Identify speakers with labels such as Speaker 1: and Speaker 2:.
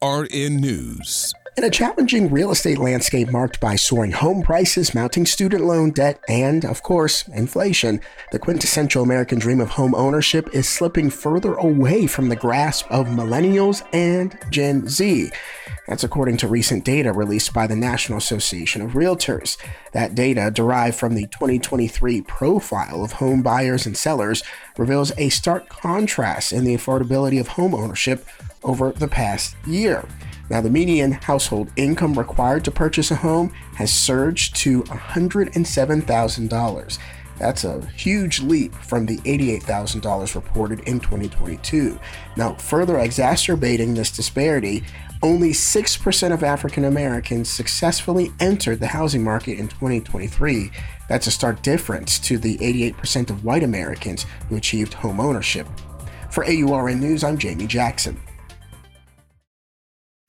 Speaker 1: AURN News.
Speaker 2: In a challenging real estate landscape marked by soaring home prices, mounting student loan debt, and, of course, inflation, the quintessential American dream of home ownership is slipping further away from the grasp of millennials and Gen Z. That's according to recent data released by the National Association of Realtors. That data, derived from the 2023 profile of home buyers and sellers, reveals a stark contrast in the affordability of home ownership over the past year. Now, the median household income required to purchase a home has surged to $107,000. That's a huge leap from the $88,000 reported in 2022. Now, further exacerbating this disparity, only 6% of African Americans successfully entered the housing market in 2023. That's a stark difference to the 88% of white Americans who achieved home ownership. For AURN News, I'm Jamie Jackson.